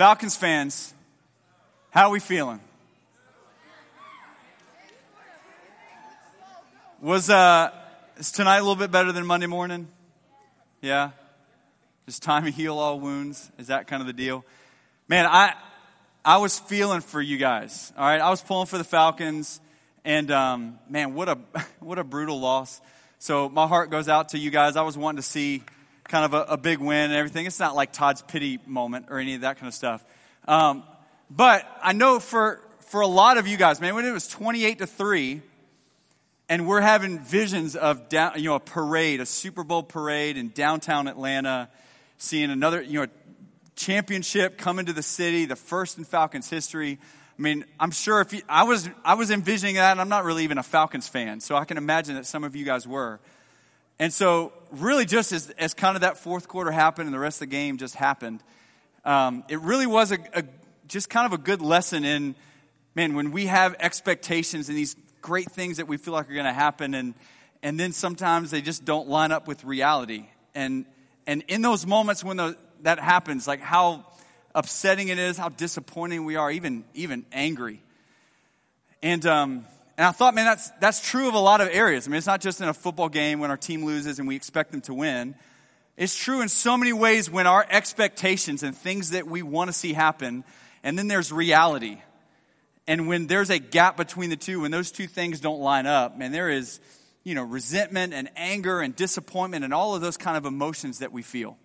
Falcons fans, how are we feeling? Was uh, is tonight a little bit better than Monday morning? Yeah? Just time to heal all wounds? Is that kind of the deal? Man, I, I was feeling for you guys. All right, I was pulling for the Falcons, and um, man, what a what a brutal loss. So my heart goes out to you guys. I was wanting to see kind of a, a big win and everything. It's not like Todd's pity moment or any of that kind of stuff. Um, but I know for for a lot of you guys, man, when it was twenty eight to three, and we're having visions of down, you know a parade, a Super Bowl parade in downtown Atlanta, seeing another you know championship come into the city, the first in Falcons history. I mean, I'm sure if you, I was I was envisioning that, and I'm not really even a Falcons fan, so I can imagine that some of you guys were. And so, really, just as, as kind of that fourth quarter happened and the rest of the game just happened, um, it really was a, a just kind of a good lesson in, man, when we have expectations and these great things that we feel like are going to happen, and and then sometimes they just don't line up with reality. And and in those moments when the, that happens, like how upsetting it is, how disappointing we are, even, even angry. And, um, and I thought, man, that's, that's true of a lot of areas. I mean, it's not just in a football game when our team loses and we expect them to win. It's true in so many ways when our expectations and things that we want to see happen, and then there's reality. And when there's a gap between the two, when those two things don't line up, man, there is, you know, resentment and anger and disappointment and all of those kind of emotions that we feel.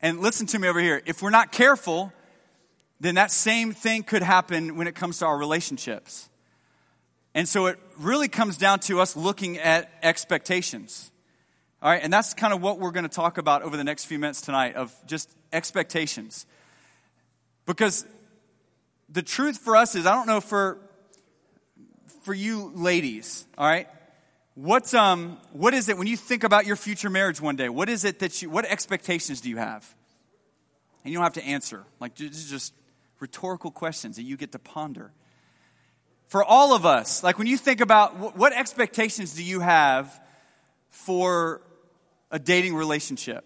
And listen to me over here. If we're not careful, then that same thing could happen when it comes to our relationships. And so it really comes down to us looking at expectations. All right, and that's kind of what we're going to talk about over the next few minutes tonight of just expectations. Because the truth for us is, I don't know for for you ladies, all right? What's, um, what is it when you think about your future marriage one day? What is it that you, what expectations do you have? And you don't have to answer. Like, this is just rhetorical questions that you get to ponder. For all of us, like when you think about what expectations do you have for a dating relationship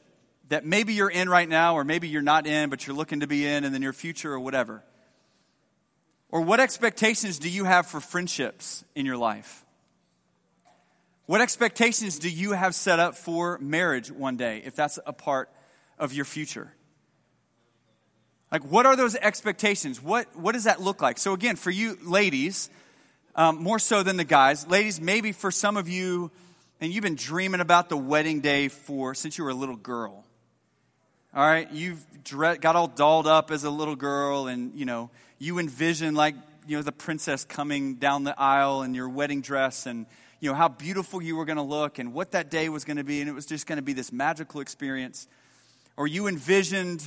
that maybe you're in right now, or maybe you're not in, but you're looking to be in in the near future or whatever? Or what expectations do you have for friendships in your life? What expectations do you have set up for marriage one day, if that's a part of your future? Like, what are those expectations? What, what does that look like? So, again, for you ladies, um, more so than the guys, ladies, maybe for some of you, and you've been dreaming about the wedding day for since you were a little girl. All right, you've got all dolled up as a little girl, and you know you envision like you know the princess coming down the aisle in your wedding dress, and you know, how beautiful you were going to look and what that day was going to be, and it was just going to be this magical experience. Or you envisioned,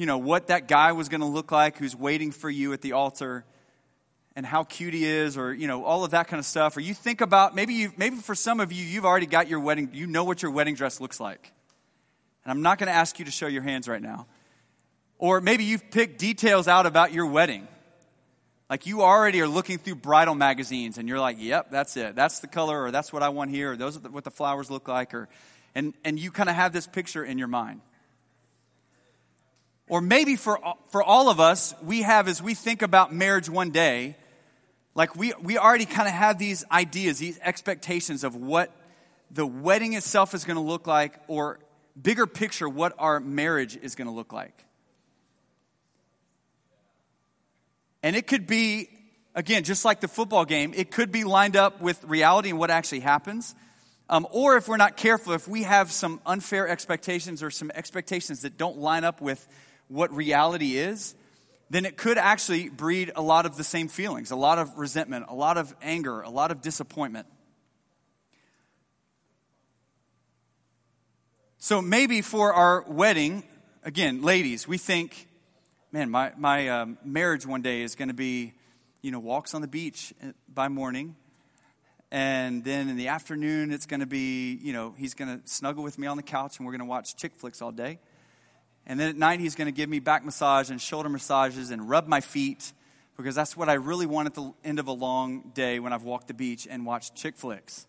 you know, what that guy was going to look like who's waiting for you at the altar and how cute he is, or, you know, all of that kind of stuff. Or you think about, maybe, you, maybe for some of you, you've already got your wedding, you know what your wedding dress looks like. And I'm not going to ask you to show your hands right now. Or maybe you've picked details out about your wedding. Like you already are looking through bridal magazines and you're like, yep, that's it. That's the color or that's what I want here or those are the, what the flowers look like or and and you kind of have this picture in your mind. Or maybe for for all of us, we have as we think about marriage one day, like we we already kind of have these ideas, these expectations of what the wedding itself is going to look like or bigger picture what our marriage is going to look like. And it could be, again, just like the football game, it could be lined up with reality and what actually happens. Um, or if we're not careful, if we have some unfair expectations or some expectations that don't line up with what reality is, then it could actually breed a lot of the same feelings a lot of resentment, a lot of anger, a lot of disappointment. So maybe for our wedding, again, ladies, we think, man, my, my um, marriage one day is going to be, you know, walks on the beach uh, by morning. And then in the afternoon, it's going to be, you know, he's going to snuggle with me on the couch and we're going to watch chick flicks all day. And then at night, he's going to give me back massage and shoulder massages and rub my feet because that's what I really want at the end of a long day when I've walked the beach and watched chick flicks.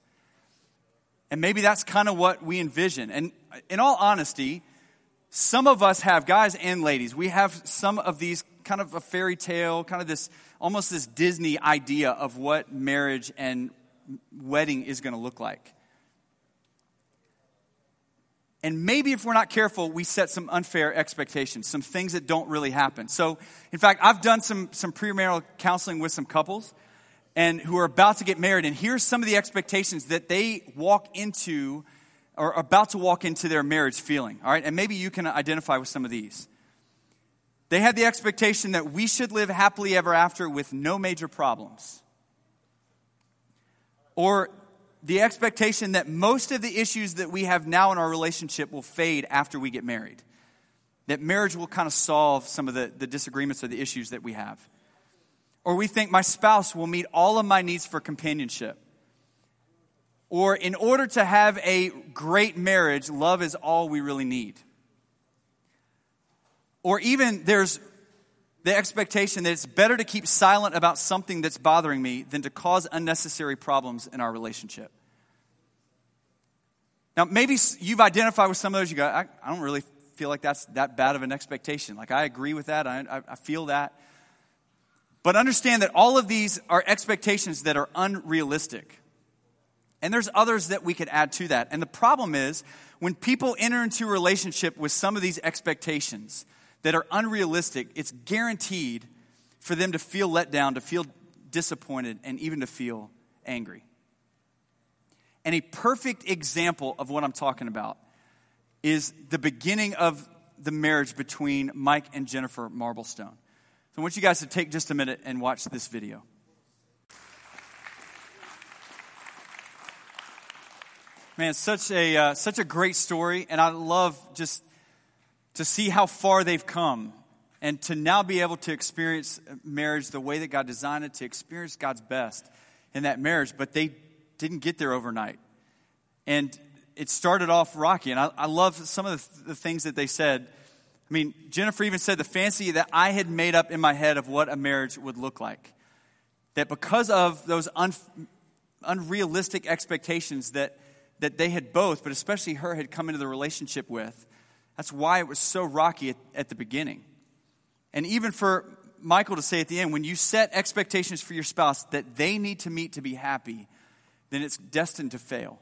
And maybe that's kind of what we envision. And in all honesty, some of us have, guys and ladies, we have some of these kind of a fairy tale, kind of this almost this Disney idea of what marriage and wedding is going to look like. And maybe if we're not careful, we set some unfair expectations, some things that don't really happen. So, in fact, I've done some, some premarital counseling with some couples and who are about to get married. And here's some of the expectations that they walk into or about to walk into their marriage feeling. All right. And maybe you can identify with some of these. They had the expectation that we should live happily ever after with no major problems. Or the expectation that most of the issues that we have now in our relationship will fade after we get married. That marriage will kind of solve some of the, the disagreements or the issues that we have. Or we think my spouse will meet all of my needs for companionship. Or in order to have a great marriage, love is all we really need. Or even there's the expectation that it's better to keep silent about something that's bothering me than to cause unnecessary problems in our relationship. Now, maybe you've identified with some of those. You go, I, I don't really feel like that's that bad of an expectation. Like, I agree with that. I, I, I feel that. But understand that all of these are expectations that are unrealistic. And there's others that we could add to that. And the problem is when people enter into a relationship with some of these expectations, that are unrealistic, it's guaranteed for them to feel let down, to feel disappointed, and even to feel angry. And a perfect example of what I'm talking about is the beginning of the marriage between Mike and Jennifer Marblestone. So I want you guys to take just a minute and watch this video. Man, such a uh, such a great story, and I love just to see how far they've come and to now be able to experience marriage the way that God designed it, to experience God's best in that marriage. But they didn't get there overnight. And it started off rocky. And I, I love some of the, the things that they said. I mean, Jennifer even said the fancy that I had made up in my head of what a marriage would look like. That because of those un, unrealistic expectations that, that they had both, but especially her, had come into the relationship with, that's why it was so rocky at, at the beginning. And even for Michael to say at the end, when you set expectations for your spouse that they need to meet to be happy, then it's destined to fail.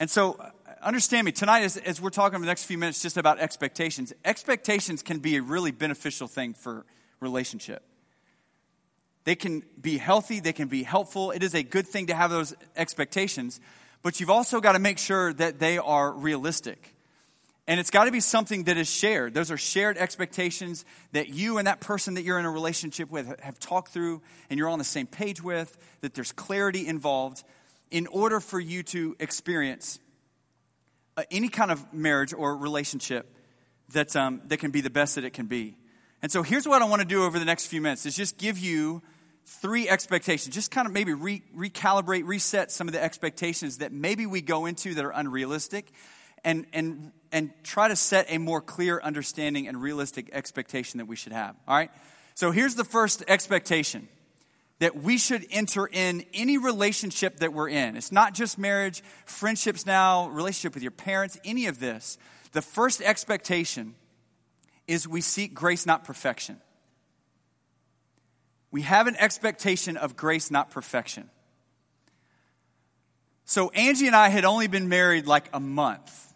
And so, uh, understand me, tonight, as, as we're talking the next few minutes just about expectations, expectations can be a really beneficial thing for relationship. They can be healthy, they can be helpful. It is a good thing to have those expectations, but you've also got to make sure that they are realistic. And it's got to be something that is shared. Those are shared expectations that you and that person that you're in a relationship with have talked through and you're on the same page with, that there's clarity involved in order for you to experience uh, any kind of marriage or relationship that, um, that can be the best that it can be. And so here's what I want to do over the next few minutes is just give you three expectations. Just kind of maybe re- recalibrate, reset some of the expectations that maybe we go into that are unrealistic and, and, and try to set a more clear understanding and realistic expectation that we should have. All right? So here's the first expectation that we should enter in any relationship that we're in. It's not just marriage, friendships now, relationship with your parents, any of this. The first expectation is we seek grace, not perfection. We have an expectation of grace, not perfection. So Angie and I had only been married like a month.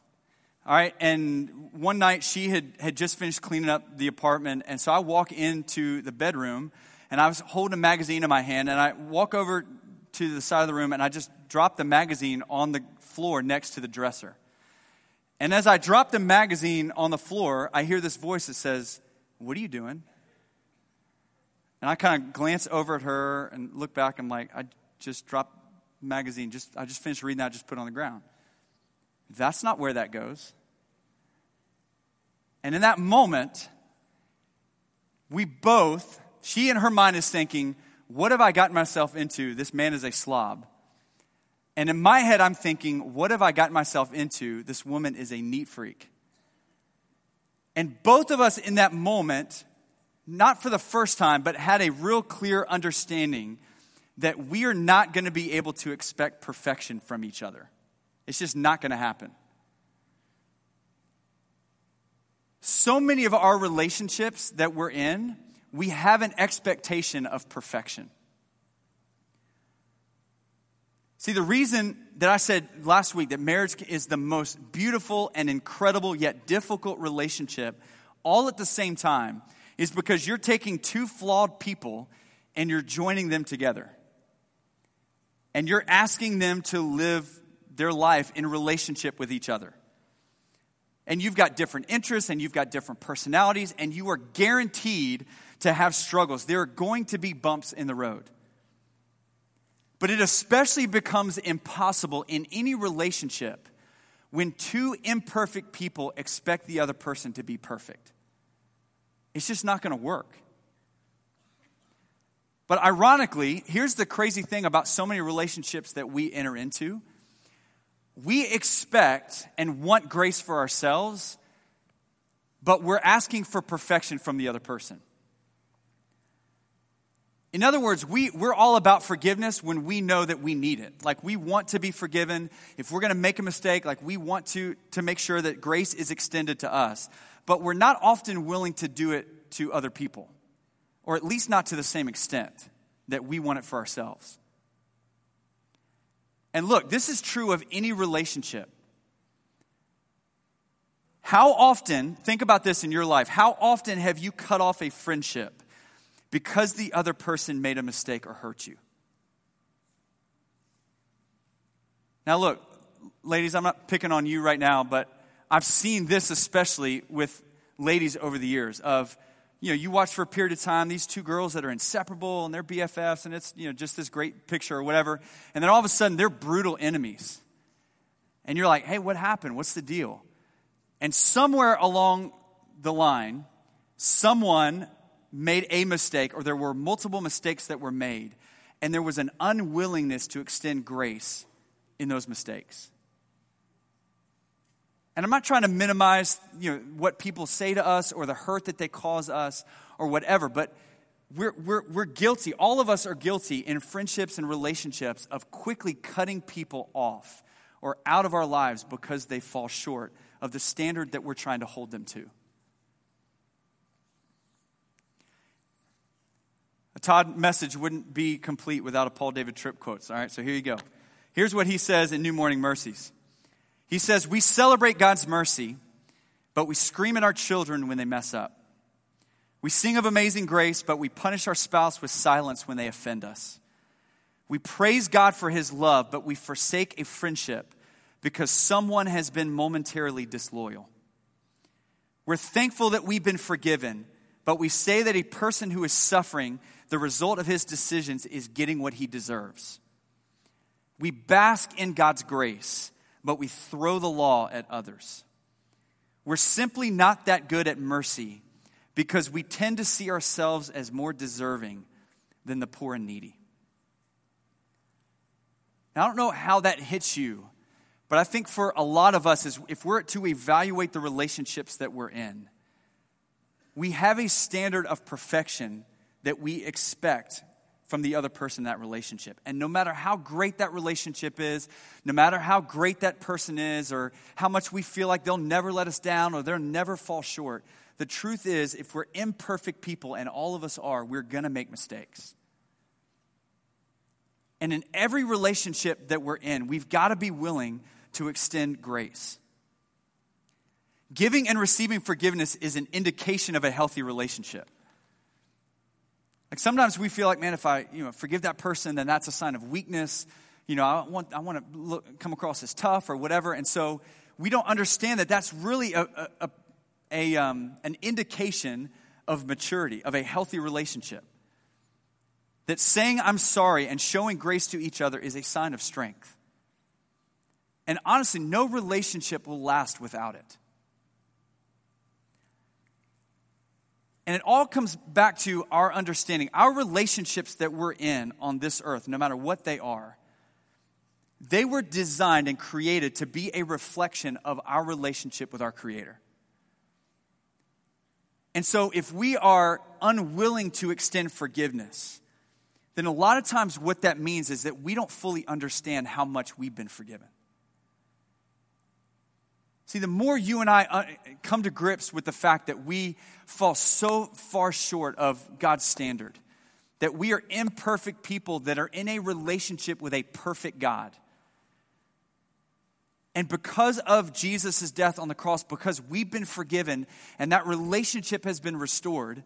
All right, and one night she had, had just finished cleaning up the apartment, and so I walk into the bedroom, and I was holding a magazine in my hand, and I walk over to the side of the room, and I just drop the magazine on the floor next to the dresser. And as I drop the magazine on the floor, I hear this voice that says, What are you doing? And I kind of glance over at her and look back. I'm like, I just dropped magazine. Just I just finished reading that. I just put it on the ground. That's not where that goes. And in that moment, we both, she in her mind is thinking, What have I gotten myself into? This man is a slob. And in my head, I'm thinking, What have I gotten myself into? This woman is a neat freak. And both of us in that moment, not for the first time, but had a real clear understanding that we are not going to be able to expect perfection from each other. It's just not going to happen. so many of our relationships that we're in, we have an expectation of perfection. See, the reason that I said last week that marriage is the most beautiful and incredible yet difficult relationship all at the same time is because you're taking two flawed people and you're joining them together. And you're asking them to live their life in relationship with each other. And you've got different interests and you've got different personalities, and you are guaranteed to have struggles. There are going to be bumps in the road. But it especially becomes impossible in any relationship when two imperfect people expect the other person to be perfect. It's just not going to work. But ironically, here's the crazy thing about so many relationships that we enter into we expect and want grace for ourselves, but we're asking for perfection from the other person. In other words, we, we're all about forgiveness when we know that we need it. Like, we want to be forgiven. If we're going to make a mistake, like, we want to, to make sure that grace is extended to us. But we're not often willing to do it to other people, or at least not to the same extent that we want it for ourselves. And look, this is true of any relationship. How often, think about this in your life, how often have you cut off a friendship because the other person made a mistake or hurt you. Now, look, ladies, I'm not picking on you right now, but I've seen this especially with ladies over the years of, you know, you watch for a period of time these two girls that are inseparable and they're BFFs and it's, you know, just this great picture or whatever. And then all of a sudden they're brutal enemies. And you're like, hey, what happened? What's the deal? And somewhere along the line, someone made a mistake or there were multiple mistakes that were made, and there was an unwillingness to extend grace in those mistakes. And I'm not trying to minimize you know, what people say to us or the hurt that they cause us or whatever, but we're, we're, we're guilty. All of us are guilty in friendships and relationships of quickly cutting people off or out of our lives because they fall short of the standard that we're trying to hold them to. A Todd message wouldn't be complete without a Paul David Tripp quotes. All right, so here you go. Here's what he says in New Morning Mercies. He says, We celebrate God's mercy, but we scream at our children when they mess up. We sing of amazing grace, but we punish our spouse with silence when they offend us. We praise God for his love, but we forsake a friendship because someone has been momentarily disloyal. We're thankful that we've been forgiven, but we say that a person who is suffering the result of his decisions is getting what he deserves. We bask in God's grace, but we throw the law at others. We're simply not that good at mercy because we tend to see ourselves as more deserving than the poor and needy. Now, I don't know how that hits you, but I think for a lot of us, is if we're to evaluate the relationships that we're in, we have a standard of perfection that we expect from the other person in that relationship. And no matter how great that relationship is, no matter how great that person is, or how much we feel like they'll never let us down or they'll never fall short, the truth is, if we're imperfect people, and all of us are, we're gonna make mistakes. And in every relationship that we're in, we've gotta be willing to extend grace. Giving and receiving forgiveness is an indication of a healthy relationship. Like sometimes we feel like, man, if I you know forgive that person, then that's a sign of weakness. You know, I want I want to look, come across as tough or whatever, and so we don't understand that that's really a, a, a, um, an indication of maturity, of a healthy relationship. That saying I'm sorry and showing grace to each other is a sign of strength. And honestly, no relationship will last without it. And it all comes back to our understanding. Our relationships that we're in on this earth, no matter what they are, they were designed and created to be a reflection of our relationship with our Creator. And so, if we are unwilling to extend forgiveness, then a lot of times what that means is that we don't fully understand how much we've been forgiven. See, the more you and I uh, come to grips with the fact that we fall so far short of God's standard, that we are imperfect people that are in a relationship with a perfect God. And because of Jesus' death on the cross, because we've been forgiven and that relationship has been restored,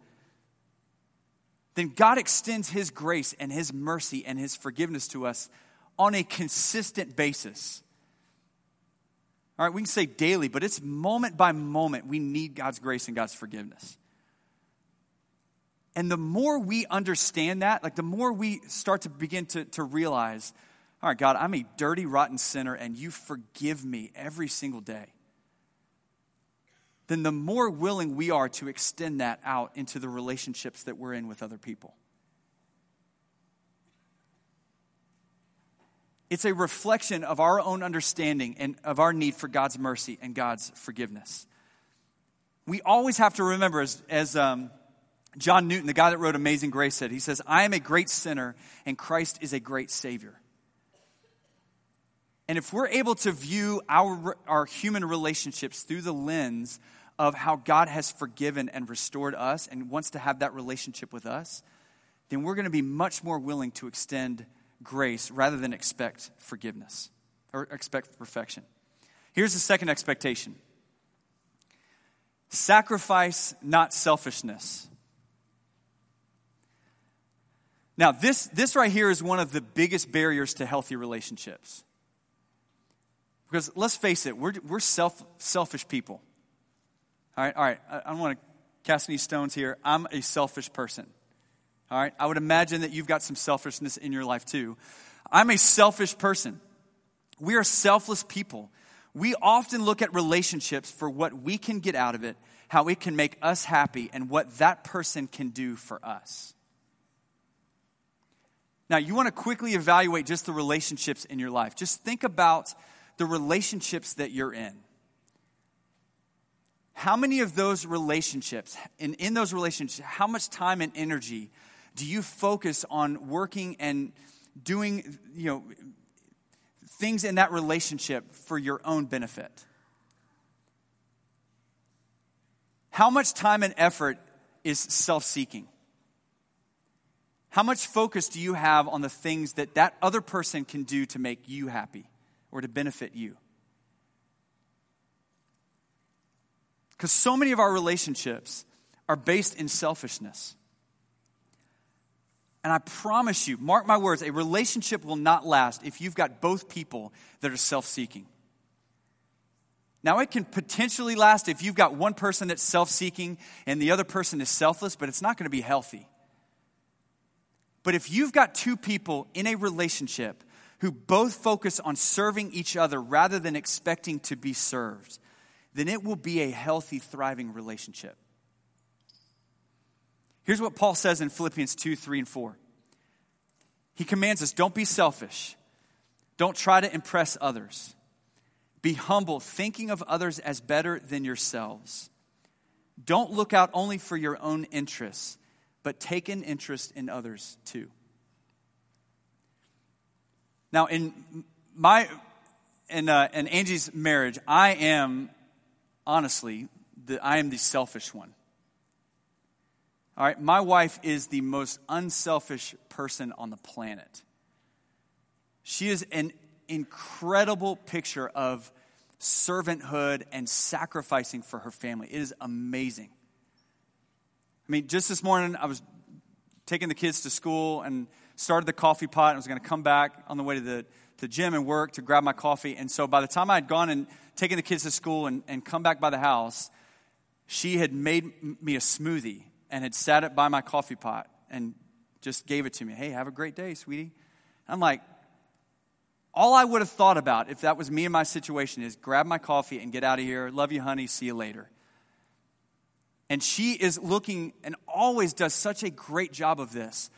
then God extends His grace and His mercy and His forgiveness to us on a consistent basis. All right, we can say daily, but it's moment by moment we need God's grace and God's forgiveness. And the more we understand that, like the more we start to begin to, to realize, all right, God, I'm a dirty, rotten sinner, and you forgive me every single day. Then the more willing we are to extend that out into the relationships that we're in with other people. It's a reflection of our own understanding and of our need for God's mercy and God's forgiveness. We always have to remember, as, as um, John Newton, the guy that wrote Amazing Grace, said, he says, I am a great sinner and Christ is a great Savior. And if we're able to view our, our human relationships through the lens of how God has forgiven and restored us and wants to have that relationship with us, then we're going to be much more willing to extend grace rather than expect forgiveness or expect perfection. Here's the second expectation sacrifice, not selfishness. Now, this, this right here is one of the biggest barriers to healthy relationships. Because let's face it, we're, we're self, selfish people. All right, all right, I, I don't want to cast any stones here. I'm a selfish person. All right, I would imagine that you've got some selfishness in your life too. I'm a selfish person. We are selfless people. We often look at relationships for what we can get out of it, how it can make us happy, and what that person can do for us. Now, you want to quickly evaluate just the relationships in your life. Just think about the relationships that you're in. How many of those relationships, and in those relationships, how much time and energy do you focus on working and doing, you know, things in that relationship for your own benefit? How much time and effort is self seeking? How much focus do you have on the things that that other person can do to make you happy or to benefit you? Because so many of our relationships are based in selfishness. And I promise you, mark my words, a relationship will not last if you've got both people that are self seeking. Now, it can potentially last if you've got one person that's self seeking and the other person is selfless, but it's not going to be healthy. But if you've got two people in a relationship who both focus on serving each other rather than expecting to be served, then it will be a healthy, thriving relationship. Here's what Paul says in Philippians 2 3 and 4. He commands us don't be selfish, don't try to impress others. Be humble, thinking of others as better than yourselves. Don't look out only for your own interests but take an interest in others too. Now, in my in, uh, in Angie's marriage, I am honestly the, I am the selfish one. All right, my wife is the most unselfish person on the planet. She is an incredible picture of servanthood and sacrificing for her family. It is amazing. I mean, just this morning, I was taking the kids to school and started the coffee pot. I was going to come back on the way to the to gym and work to grab my coffee. And so by the time I had gone and taken the kids to school and, and come back by the house, she had made me a smoothie and had sat it by my coffee pot and just gave it to me. Hey, have a great day, sweetie. I'm like, all I would have thought about if that was me in my situation is grab my coffee and get out of here. Love you, honey. See you later. And she is looking and always does such a great job of this,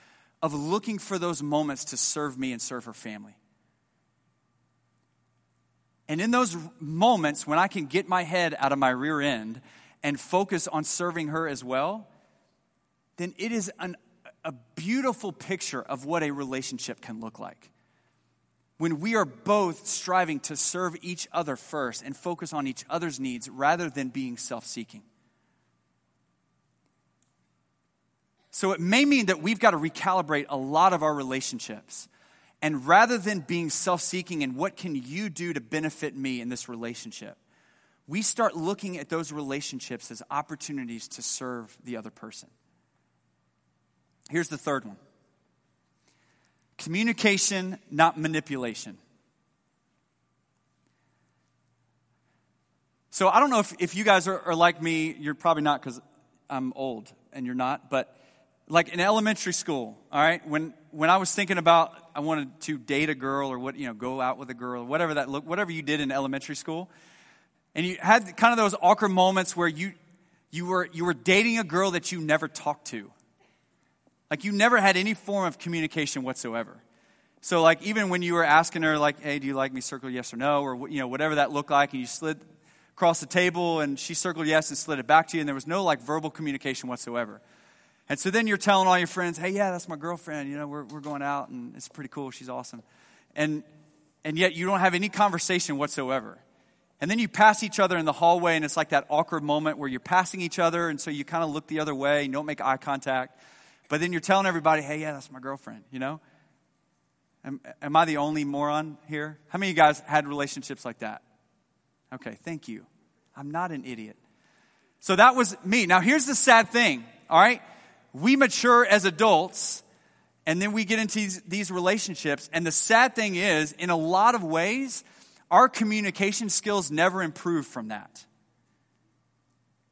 of looking for those moments to serve me and serve her family. And in those moments when I can get my head out of my rear end and focus on serving her as well, then it is an, a beautiful picture of what a relationship can look like. when we are both striving to serve each other first and focus on each other's needs rather than being self seeking. So it may mean that we've got to recalibrate a lot of our relationships. And rather than being self seeking and what can you do to benefit me in this relationship, we start looking at those relationships as opportunities to serve the other person. Here's the third one communication, not manipulation. So I don't know if, if you guys are, are like me. You're probably not because I'm old and you're not. But like in elementary school, all right, when, when I was thinking about I wanted to date a girl or what, you know, go out with a girl, whatever that look, whatever you did in elementary school, and you had kind of those awkward moments where you, you, were, you were dating a girl that you never talked to. Like you never had any form of communication whatsoever. So like even when you were asking her like, "Hey, do you like me?" circle yes or no or you know whatever that looked like and you slid across the table and she circled yes and slid it back to you and there was no like verbal communication whatsoever. And so then you're telling all your friends, "Hey, yeah, that's my girlfriend. You know, we're we're going out and it's pretty cool. She's awesome." And and yet you don't have any conversation whatsoever. And then you pass each other in the hallway, and it's like that awkward moment where you're passing each other, and so you kind of look the other way, and you don't make eye contact. But then you're telling everybody, hey, yeah, that's my girlfriend, you know? Am, am I the only moron here? How many of you guys had relationships like that? Okay, thank you. I'm not an idiot. So that was me. Now, here's the sad thing, all right? We mature as adults, and then we get into these, these relationships. And the sad thing is, in a lot of ways, our communication skills never improve from that.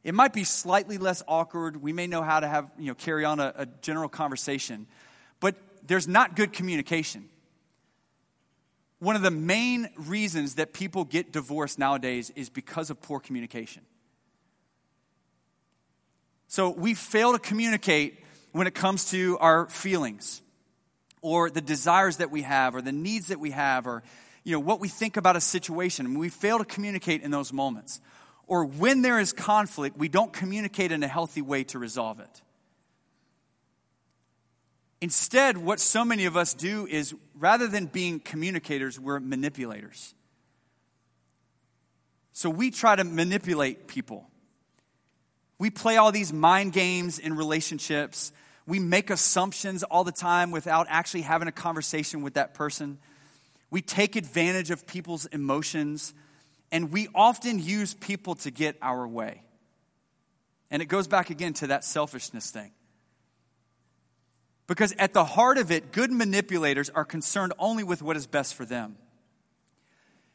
It might be slightly less awkward. We may know how to have, you know, carry on a, a general conversation, but there's not good communication. One of the main reasons that people get divorced nowadays is because of poor communication. So we fail to communicate when it comes to our feelings or the desires that we have or the needs that we have or you know what we think about a situation. We fail to communicate in those moments or when there is conflict, we don't communicate in a healthy way to resolve it. Instead, what so many of us do is rather than being communicators, we're manipulators. So we try to manipulate people. We play all these mind games in relationships. We make assumptions all the time without actually having a conversation with that person. We take advantage of people's emotions and we often use people to get our way. And it goes back again to that selfishness thing. Because at the heart of it, good manipulators are concerned only with what is best for them.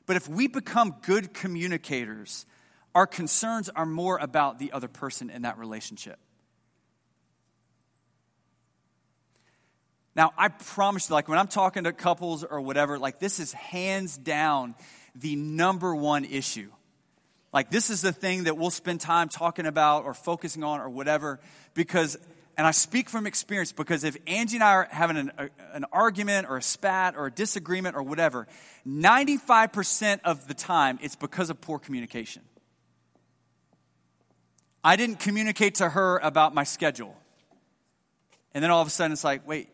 But if we become good communicators, our concerns are more about the other person in that relationship. Now, I promise you, like when I'm talking to couples or whatever, like this is hands down the number one issue. Like, this is the thing that we'll spend time talking about or focusing on or whatever, because, and I speak from experience, because if Angie and I are having an, a, an argument or a spat or a disagreement or whatever, 95% of the time it's because of poor communication. I didn't communicate to her about my schedule. And then all of a sudden it's like, wait,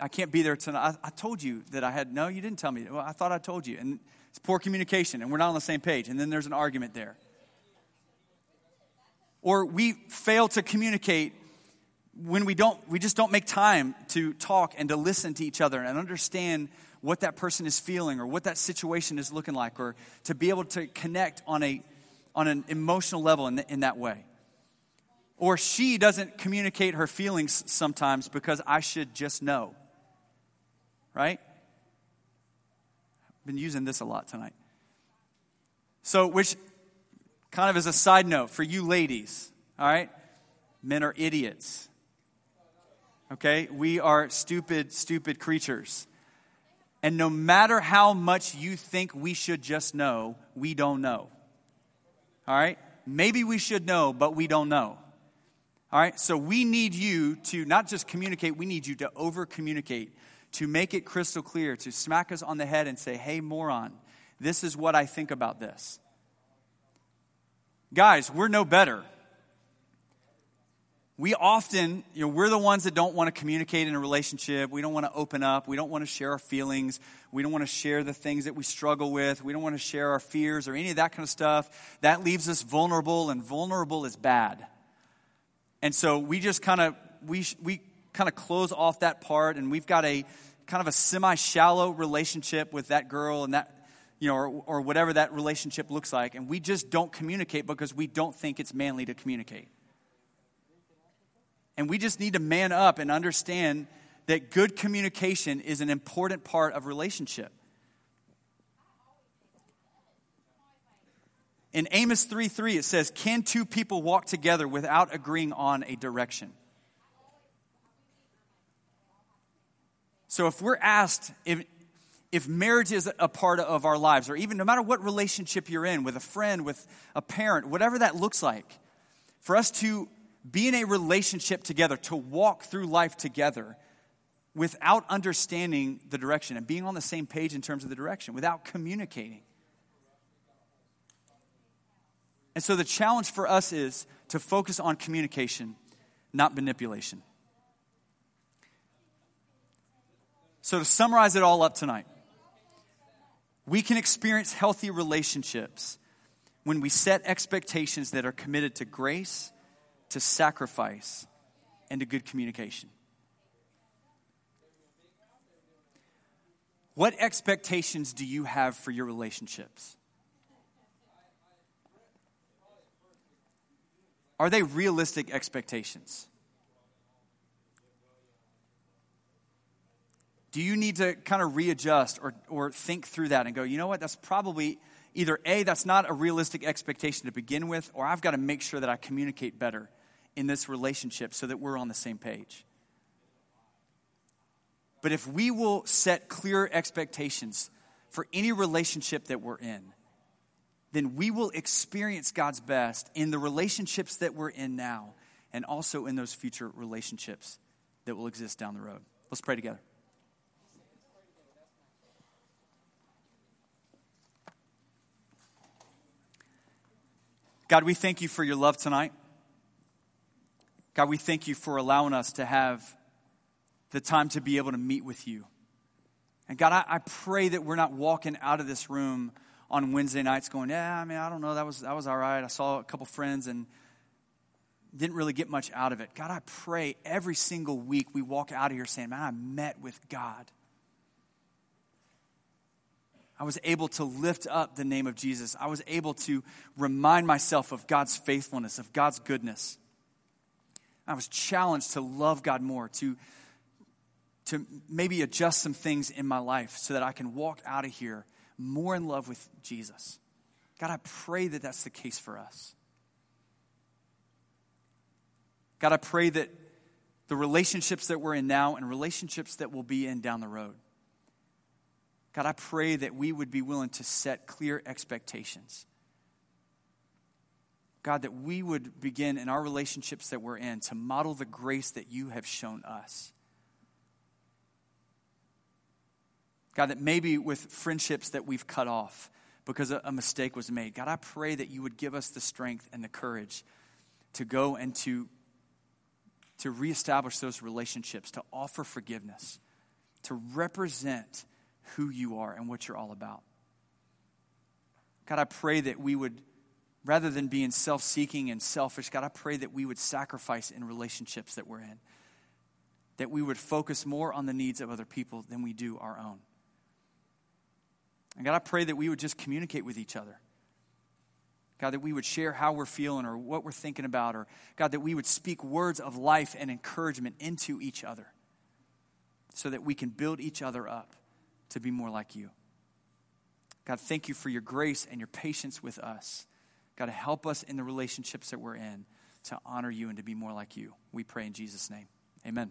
I can't be there tonight. I, I told you that I had, no, you didn't tell me. Well, I thought I told you. And it's poor communication, and we're not on the same page, and then there's an argument there. Or we fail to communicate when we don't we just don't make time to talk and to listen to each other and understand what that person is feeling or what that situation is looking like or to be able to connect on a on an emotional level in, in that way. Or she doesn't communicate her feelings sometimes because i should just know right been using this a lot tonight. So, which kind of is a side note for you ladies, all right? Men are idiots. Okay? We are stupid, stupid creatures. And no matter how much you think we should just know, we don't know. All right? Maybe we should know, but we don't know. All right? So we need you to not just communicate, we need you to over communicate to make it crystal clear, to smack us on the head and say, hey, moron, this is what I think about this. Guys, we're no better. we often, you know, we're the ones that don't want to communicate in a relationship. We don't want to open up. We don't want to share our feelings. We don't want to share the things that we struggle with. We don't want to share our fears or any of that kind of stuff. That leaves us vulnerable, and vulnerable is bad. And so we just kind of we we kind of close off that part, and we've got a kind of a semi-shallow relationship with that girl and that you know, or, or whatever that relationship looks like, and we just don't communicate because we don't think it's manly to communicate. And we just need to man up and understand that good communication is an important part of relationship. In Amos 3 3, it says, Can two people walk together without agreeing on a direction? So if we're asked, if, if marriage is a part of our lives, or even no matter what relationship you're in, with a friend, with a parent, whatever that looks like, for us to be in a relationship together, to walk through life together without understanding the direction and being on the same page in terms of the direction, without communicating. And so the challenge for us is to focus on communication, not manipulation. So, to summarize it all up tonight, we can experience healthy relationships when we set expectations that are committed to grace to sacrifice, and to good communication. What expectations do you have for your relationships? Are they realistic expectations? Do you need to kind of readjust or, or think through that and go, you know what, that's probably either A, that's not a realistic expectation to begin with, or I've got to make sure that I communicate better in this relationship so that we're on the same page. But if we will set clear expectations for any relationship that we're in, then we will experience God's best in the relationships that we're in now and also in those future relationships that will exist down the road. Let's pray together. God, we thank you for your love tonight. God, we thank you for allowing us to have the time to be able to meet with you. And God, I, I, pray that we're not walking out of this room on Wednesday nights going, yeah, I mean, I don't know, that was, that was all right. I saw a couple friends and didn't really get much out of it. God, I pray every single week we walk out of here saying, man, I met with God. I was able to lift up the name of Jesus. I was able to remind myself of God's faithfulness, of God's goodness. I was challenged to love God more, to, to maybe adjust some things in my life so that I can walk out of here more in love with Jesus. God, I pray that that's the case for us. God, I pray that the relationships that we're in now and relationships that we'll be in down the road, God, I pray that we would be willing to set clear expectations God, that we would begin in our relationships that we're in to model the grace that you have shown us. God, that maybe with friendships that we've cut off because a mistake was made, God, I pray that you would give us the strength and the courage to go and to, to reestablish those relationships, to offer forgiveness, to represent who you are and what you're all about. God, I pray that we would rather than being self seeking and selfish, God, I pray that we would sacrifice in relationships that we're in, that we would focus more on the needs of other people than we do our own. And God, I pray that we would just communicate with each other. God, that we would share how we're feeling or what we're thinking about, or God, that we would speak words of life and encouragement into each other so that we can build each other up to be more like you. God, thank you for your grace and your patience with us. God, help us in the relationships that we're in to honor you and to be more like you. We pray in Jesus' name. Amen.